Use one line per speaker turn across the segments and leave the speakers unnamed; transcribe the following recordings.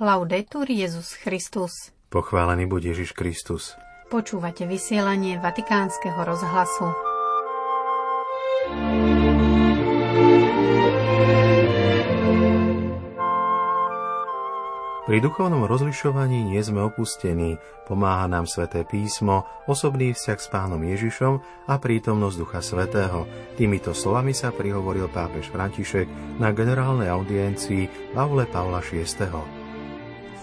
Laudetur Jezus Christus.
Pochválený buď Ježiš Kristus.
Počúvate vysielanie Vatikánskeho rozhlasu.
Pri duchovnom rozlišovaní nie sme opustení, pomáha nám sväté písmo, osobný vzťah s pánom Ježišom a prítomnosť Ducha Svetého. Týmito slovami sa prihovoril pápež František na generálnej audiencii Pavle Pavla VI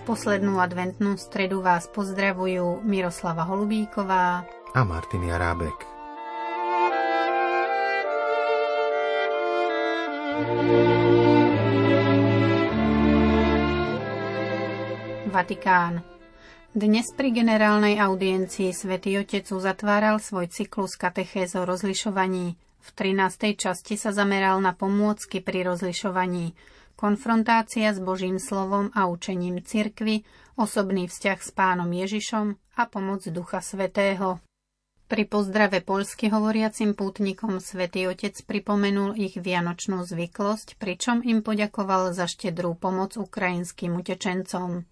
poslednú adventnú stredu vás pozdravujú Miroslava Holubíková
a Martin Jarábek.
Vatikán. Dnes pri generálnej audiencii svätý Otec uzatváral svoj cyklus katechéz o rozlišovaní. V 13. časti sa zameral na pomôcky pri rozlišovaní – konfrontácia s Božím slovom a učením cirkvy, osobný vzťah s pánom Ježišom a pomoc Ducha Svetého. Pri pozdrave poľsky hovoriacim pútnikom svätý Otec pripomenul ich vianočnú zvyklosť, pričom im poďakoval za štedrú pomoc ukrajinským utečencom.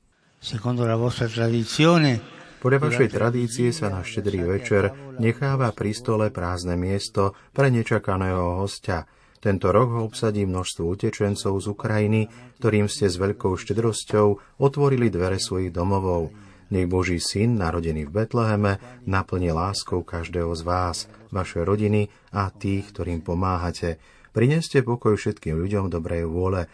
podľa vašej tradície sa na štedrý večer necháva pri stole prázdne miesto pre nečakaného hostia – tento rok ho obsadí množstvo utečencov z Ukrajiny, ktorým ste s veľkou štedrosťou otvorili dvere svojich domovov. Nech Boží syn, narodený v Betleheme, naplne láskou každého z vás, vaše rodiny a tých, ktorým pomáhate. Prineste pokoj všetkým ľuďom dobrej vôle,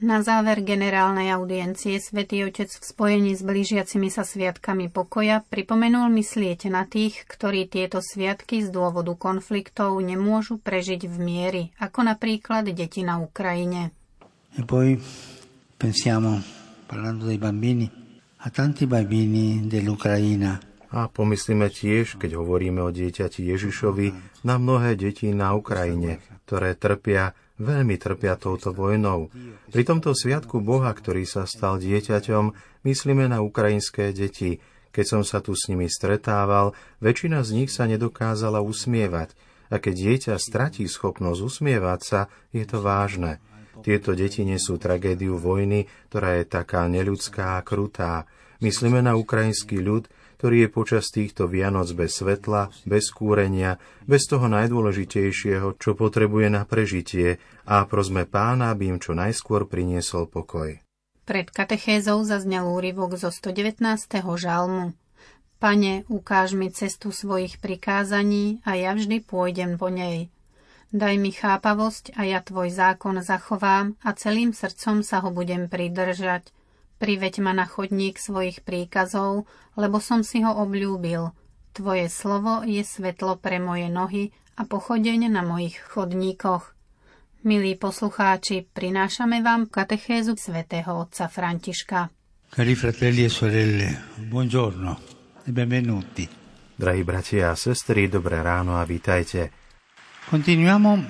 na záver generálnej audiencie svätý Otec v spojení s blížiacimi sa sviatkami pokoja pripomenul myslieť na tých, ktorí tieto sviatky z dôvodu konfliktov nemôžu prežiť v miery, ako napríklad deti na Ukrajine.
E poi pensiamo, parlando dei bambini, a tanti bambini dell'Ucraina,
a pomyslíme tiež, keď hovoríme o dieťati Ježišovi, na mnohé deti na Ukrajine, ktoré trpia veľmi trpia touto vojnou. Pri tomto sviatku Boha, ktorý sa stal dieťaťom, myslíme na ukrajinské deti. Keď som sa tu s nimi stretával, väčšina z nich sa nedokázala usmievať. A keď dieťa stratí schopnosť usmievať sa, je to vážne. Tieto deti nesú tragédiu vojny, ktorá je taká neľudská a krutá. Myslíme na ukrajinský ľud, ktorý je počas týchto Vianoc bez svetla, bez kúrenia, bez toho najdôležitejšieho, čo potrebuje na prežitie a prosme pána, aby im čo najskôr priniesol pokoj.
Pred katechézou zaznel úryvok zo 119. žalmu. Pane, ukáž mi cestu svojich prikázaní a ja vždy pôjdem po nej. Daj mi chápavosť a ja tvoj zákon zachovám a celým srdcom sa ho budem pridržať – Priveď ma na chodník svojich príkazov, lebo som si ho obľúbil. Tvoje slovo je svetlo pre moje nohy a pochodeň na mojich chodníkoch. Milí poslucháči, prinášame vám katechézu svätého otca Františka.
Cari fratelli e sorelle, buongiorno e benvenuti.
Drahí bratia a sestry, dobré ráno a vítajte.
Continuiamo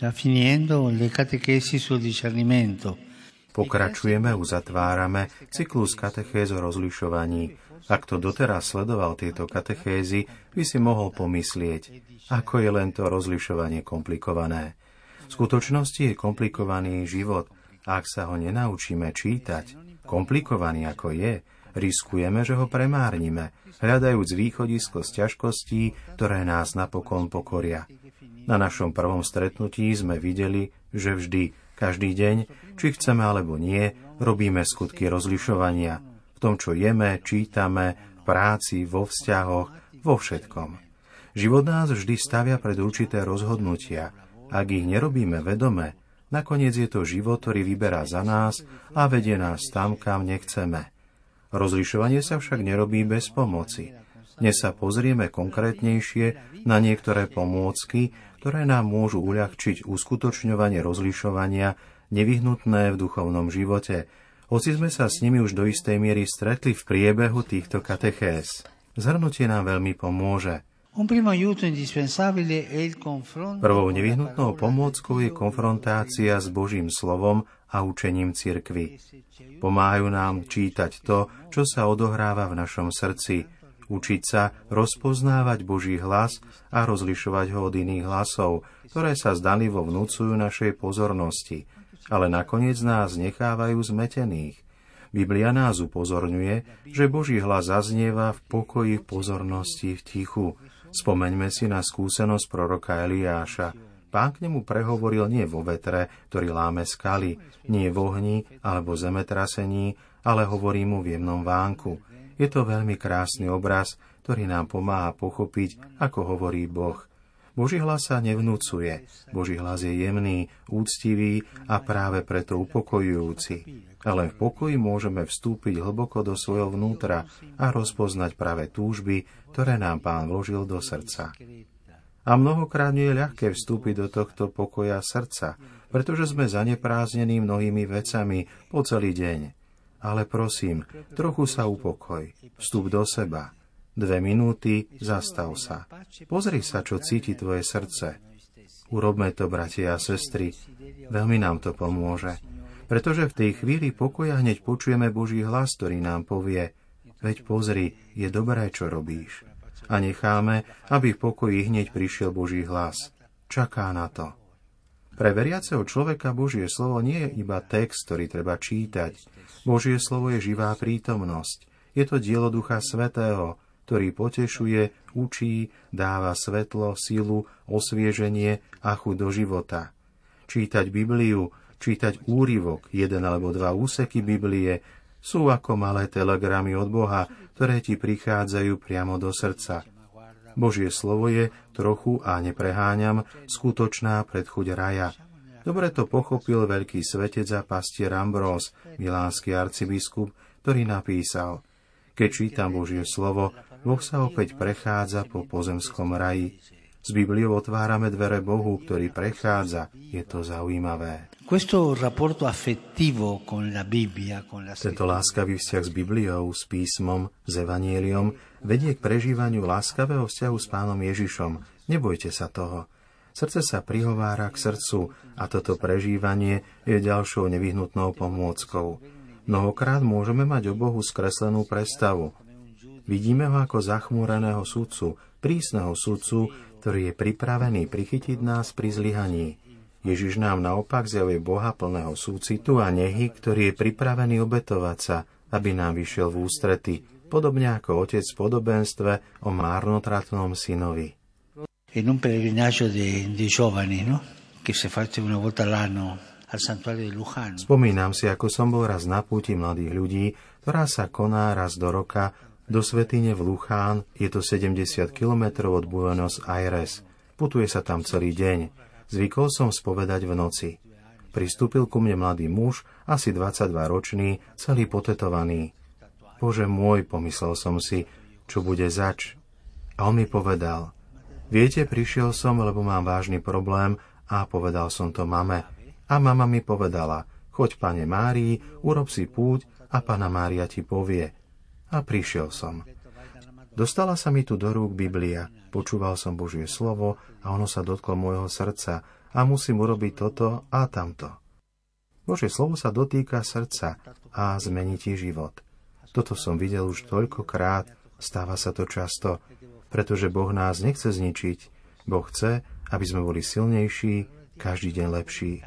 già finendo le catechesi sul discernimento –
Pokračujeme, uzatvárame cyklus katechéz o rozlišovaní. Ak to doteraz sledoval tieto katechézy, by si mohol pomyslieť, ako je len to rozlišovanie komplikované. V skutočnosti je komplikovaný život ak sa ho nenaučíme čítať, komplikovaný ako je, riskujeme, že ho premárnime, hľadajúc východisko z ťažkostí, ktoré nás napokon pokoria. Na našom prvom stretnutí sme videli, že vždy každý deň, či chceme alebo nie, robíme skutky rozlišovania. V tom, čo jeme, čítame, v práci, vo vzťahoch, vo všetkom. Život nás vždy stavia pred určité rozhodnutia. Ak ich nerobíme vedome, nakoniec je to život, ktorý vyberá za nás a vedie nás tam, kam nechceme. Rozlišovanie sa však nerobí bez pomoci. Dnes sa pozrieme konkrétnejšie na niektoré pomôcky, ktoré nám môžu uľahčiť uskutočňovanie rozlišovania nevyhnutné v duchovnom živote, hoci sme sa s nimi už do istej miery stretli v priebehu týchto katechéz. Zhrnutie nám veľmi pomôže. Prvou nevyhnutnou pomôckou je konfrontácia s Božím slovom a učením cirkvy. Pomáhajú nám čítať to, čo sa odohráva v našom srdci, učiť sa rozpoznávať Boží hlas a rozlišovať ho od iných hlasov, ktoré sa zdanivo vnúcujú našej pozornosti, ale nakoniec nás nechávajú zmetených. Biblia nás upozorňuje, že Boží hlas zaznieva v pokoji, pozornosti, v tichu. Spomeňme si na skúsenosť proroka Eliáša. Pán k nemu prehovoril nie vo vetre, ktorý láme skaly, nie v ohni alebo zemetrasení, ale hovorí mu v jemnom vánku. Je to veľmi krásny obraz, ktorý nám pomáha pochopiť, ako hovorí Boh – Boží hlas sa nevnúcuje. Boží hlas je jemný, úctivý a práve preto upokojujúci. Ale v pokoji môžeme vstúpiť hlboko do svojho vnútra a rozpoznať práve túžby, ktoré nám Pán vložil do srdca. A mnohokrát nie je ľahké vstúpiť do tohto pokoja srdca, pretože sme zanepráznení mnohými vecami po celý deň. Ale prosím, trochu sa upokoj, vstup do seba, Dve minúty, zastav sa. Pozri sa, čo cíti tvoje srdce. Urobme to, bratia a sestry. Veľmi nám to pomôže. Pretože v tej chvíli pokoja hneď počujeme Boží hlas, ktorý nám povie Veď pozri, je dobré, čo robíš. A necháme, aby v pokoji hneď prišiel Boží hlas. Čaká na to. Pre veriaceho človeka Božie slovo nie je iba text, ktorý treba čítať. Božie slovo je živá prítomnosť. Je to dielo Ducha Svetého, ktorý potešuje, učí, dáva svetlo, silu, osvieženie a chuť do života. Čítať Bibliu, čítať úryvok, jeden alebo dva úseky Biblie, sú ako malé telegramy od Boha, ktoré ti prichádzajú priamo do srdca. Božie slovo je, trochu a nepreháňam, skutočná predchuť raja. Dobre to pochopil veľký svetec a pastier Ambrós, milánsky arcibiskup, ktorý napísal Keď čítam Božie slovo, Boh sa opäť prechádza po pozemskom raji. S Bibliou otvárame dvere Bohu, ktorý prechádza. Je to zaujímavé. Tento láskavý vzťah s Bibliou, s písmom, s evanieliom vedie k prežívaniu láskavého vzťahu s pánom Ježišom. Nebojte sa toho. Srdce sa prihovára k srdcu a toto prežívanie je ďalšou nevyhnutnou pomôckou. Mnohokrát môžeme mať o Bohu skreslenú predstavu, Vidíme ho ako zachmúreného sudcu, prísneho sudcu, ktorý je pripravený prichytiť nás pri zlyhaní. Ježiš nám naopak zjavuje Boha plného súcitu a nehy, ktorý je pripravený obetovať sa, aby nám vyšiel v ústrety, podobne ako otec v podobenstve o márnotratnom synovi. In un pellegrinaggio di, di giovani, no? che si face una volta all'anno Spomínam si, ako som bol raz na púti mladých ľudí, ktorá sa koná raz do roka do Svetine v Luchán je to 70 km od Buenos Aires. Putuje sa tam celý deň. Zvykol som spovedať v noci. Pristúpil ku mne mladý muž, asi 22-ročný, celý potetovaný. Bože môj, pomyslel som si, čo bude zač. A on mi povedal, viete, prišiel som, lebo mám vážny problém a povedal som to mame. A mama mi povedala, choď, pane Márii, urob si púť a pana Mária ti povie a prišiel som. Dostala sa mi tu do rúk Biblia, počúval som Božie slovo a ono sa dotklo môjho srdca a musím urobiť toto a tamto. Božie slovo sa dotýka srdca a zmení ti život. Toto som videl už toľkokrát, stáva sa to často, pretože Boh nás nechce zničiť. Boh chce, aby sme boli silnejší, každý deň lepší.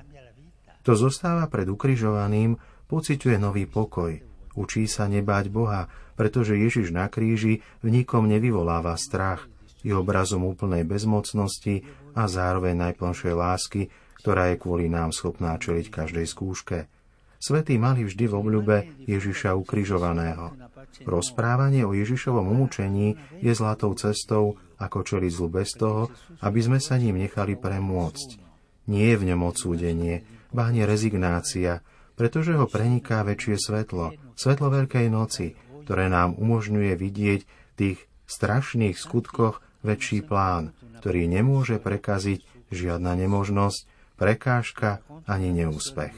To zostáva pred ukrižovaným, pociťuje nový pokoj, učí sa nebáť Boha, pretože Ježiš na kríži v nikom nevyvoláva strach, je obrazom úplnej bezmocnosti a zároveň najplnšej lásky, ktorá je kvôli nám schopná čeliť každej skúške. Svetí mali vždy v obľube Ježiša ukrižovaného. Rozprávanie o Ježišovom umúčení je zlatou cestou, ako čeliť zlu bez toho, aby sme sa ním nechali premôcť. Nie je v ňom odsúdenie, báne rezignácia, pretože ho preniká väčšie svetlo, svetlo Veľkej noci, ktoré nám umožňuje vidieť v tých strašných skutkoch väčší plán, ktorý nemôže prekaziť žiadna nemožnosť, prekážka ani neúspech.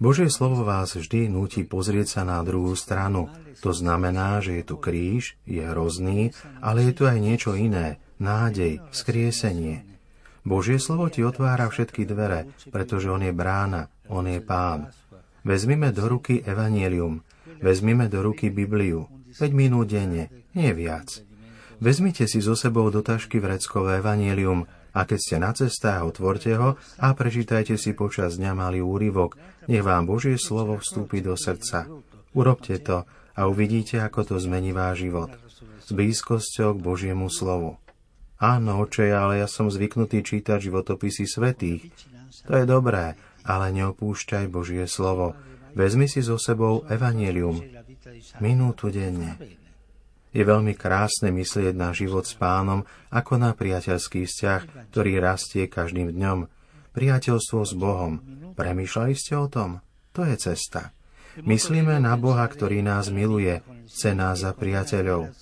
Božie slovo vás vždy núti pozrieť sa na druhú stranu. To znamená, že je tu kríž, je hrozný, ale je tu aj niečo iné, nádej, skriesenie. Božie slovo ti otvára všetky dvere, pretože on je brána, on je pán. Vezmime do ruky evanielium, Vezmime do ruky Bibliu. 5 minút denne, nie viac. Vezmite si so sebou do tašky vreckové evanielium a keď ste na cestách, otvorte ho a prečítajte si počas dňa malý úryvok. Nech vám Božie slovo vstúpi do srdca. Urobte to a uvidíte, ako to zmení váš život. S blízkosťou k Božiemu slovu. Áno, oče, ale ja som zvyknutý čítať životopisy svetých. To je dobré, ale neopúšťaj Božie slovo. Vezmi si so sebou evanelium. Minútu denne. Je veľmi krásne myslieť na život s pánom ako na priateľský vzťah, ktorý rastie každým dňom. Priateľstvo s Bohom. Premýšľali ste o tom? To je cesta. Myslíme na Boha, ktorý nás miluje, chce nás za priateľov.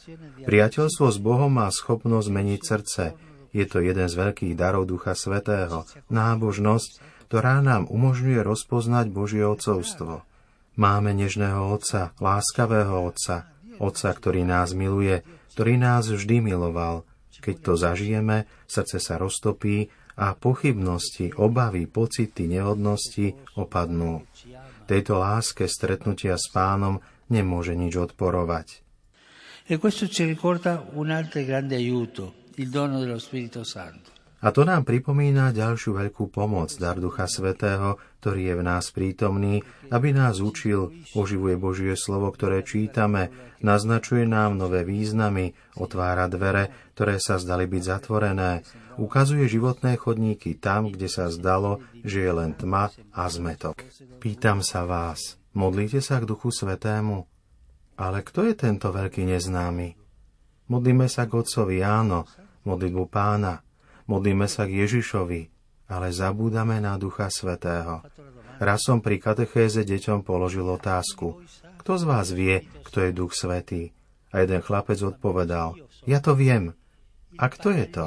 Priateľstvo s Bohom má schopnosť zmeniť srdce. Je to jeden z veľkých darov Ducha Svetého. Nábožnosť, ktorá nám umožňuje rozpoznať Božie otcovstvo. Máme nežného Otca, láskavého Otca, Otca, ktorý nás miluje, ktorý nás vždy miloval. Keď to zažijeme, srdce sa roztopí a pochybnosti, obavy, pocity nehodnosti opadnú. Tejto láske stretnutia s pánom nemôže nič odporovať.
E questo ci ricorda un altro grande aiuto,
A to nám pripomína ďalšiu veľkú pomoc, dar Ducha Svetého, ktorý je v nás prítomný, aby nás učil, oživuje Božie slovo, ktoré čítame, naznačuje nám nové významy, otvára dvere, ktoré sa zdali byť zatvorené, ukazuje životné chodníky tam, kde sa zdalo, že je len tma a zmetok. Pýtam sa vás, modlíte sa k Duchu Svetému? Ale kto je tento veľký neznámy? Modlíme sa k Otcovi, áno, modlitbu pána. Modlíme sa k Ježišovi, ale zabúdame na Ducha Svetého. Raz som pri katechéze deťom položil otázku. Kto z vás vie, kto je Duch Svetý? A jeden chlapec odpovedal, ja to viem. A kto je to?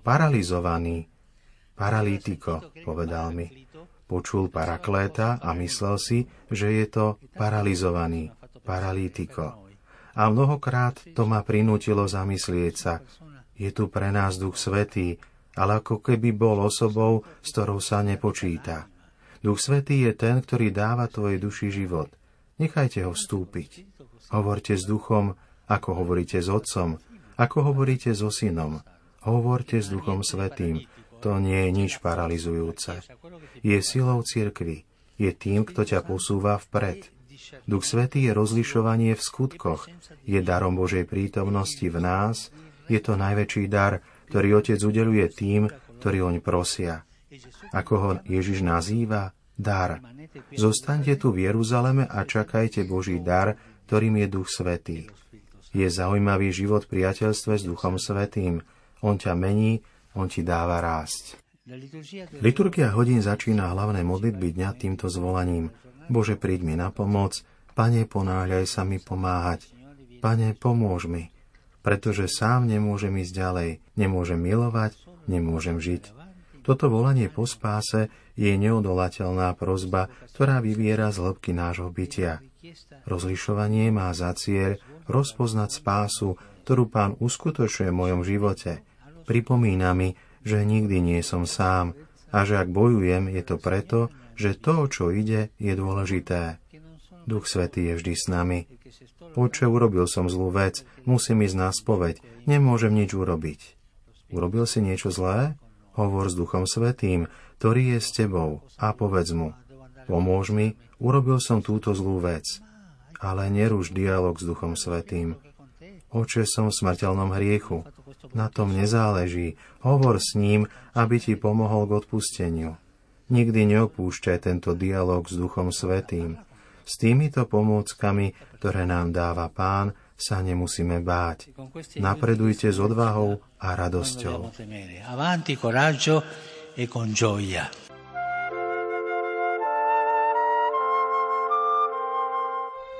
Paralizovaný. Paralítiko, povedal mi. Počul parakléta a myslel si, že je to paralizovaný, paralítiko. A mnohokrát to ma prinútilo zamyslieť sa. Je tu pre nás Duch Svetý, ale ako keby bol osobou, s ktorou sa nepočíta. Duch Svetý je ten, ktorý dáva tvojej duši život. Nechajte ho vstúpiť. Hovorte s duchom, ako hovoríte s otcom, ako hovoríte so synom. Hovorte s duchom svetým. To nie je nič paralizujúce. Je silou cirkvy. Je tým, kto ťa posúva vpred. Duch Svetý je rozlišovanie v skutkoch. Je darom Božej prítomnosti v nás. Je to najväčší dar, ktorý Otec udeluje tým, ktorí oň prosia. Ako ho Ježiš nazýva? Dar. Zostaňte tu v Jeruzaleme a čakajte Boží dar, ktorým je Duch Svetý. Je zaujímavý život v priateľstve s Duchom Svetým. On ťa mení, on ti dáva rásť. Liturgia hodín začína hlavné modlitby dňa týmto zvolaním. Bože, príď mi na pomoc, Pane, ponáhľaj sa mi pomáhať. Pane, pomôž mi, pretože sám nemôžem ísť ďalej, nemôžem milovať, nemôžem žiť. Toto volanie po spáse je neodolateľná prozba, ktorá vyviera z hĺbky nášho bytia. Rozlišovanie má za cieľ rozpoznať spásu, ktorú pán uskutočuje v mojom živote. Pripomína mi, že nikdy nie som sám a že ak bojujem, je to preto, že to, čo ide, je dôležité. Duch Svetý je vždy s nami. Oče, urobil som zlú vec, musím ísť na spoveď, nemôžem nič urobiť. Urobil si niečo zlé? Hovor s Duchom Svetým, ktorý je s tebou a povedz mu, pomôž mi, urobil som túto zlú vec ale neruš dialog s Duchom Svetým. Oče, som v smrteľnom hriechu. Na tom nezáleží. Hovor s ním, aby ti pomohol k odpusteniu. Nikdy neopúšťaj tento dialog s Duchom Svetým. S týmito pomôckami, ktoré nám dáva Pán, sa nemusíme báť. Napredujte s odvahou a radosťou. Avanti, coraggio e con gioia.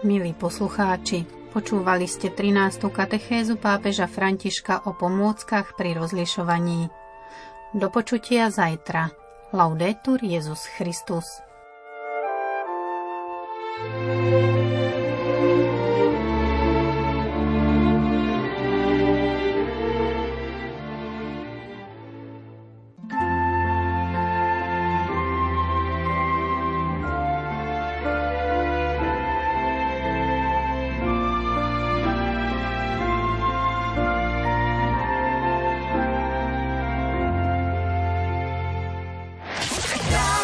Milí poslucháči, počúvali ste 13. katechézu pápeža Františka o pomôckach pri rozlišovaní. Do počutia zajtra. Laudetur Jezus Christus. thank you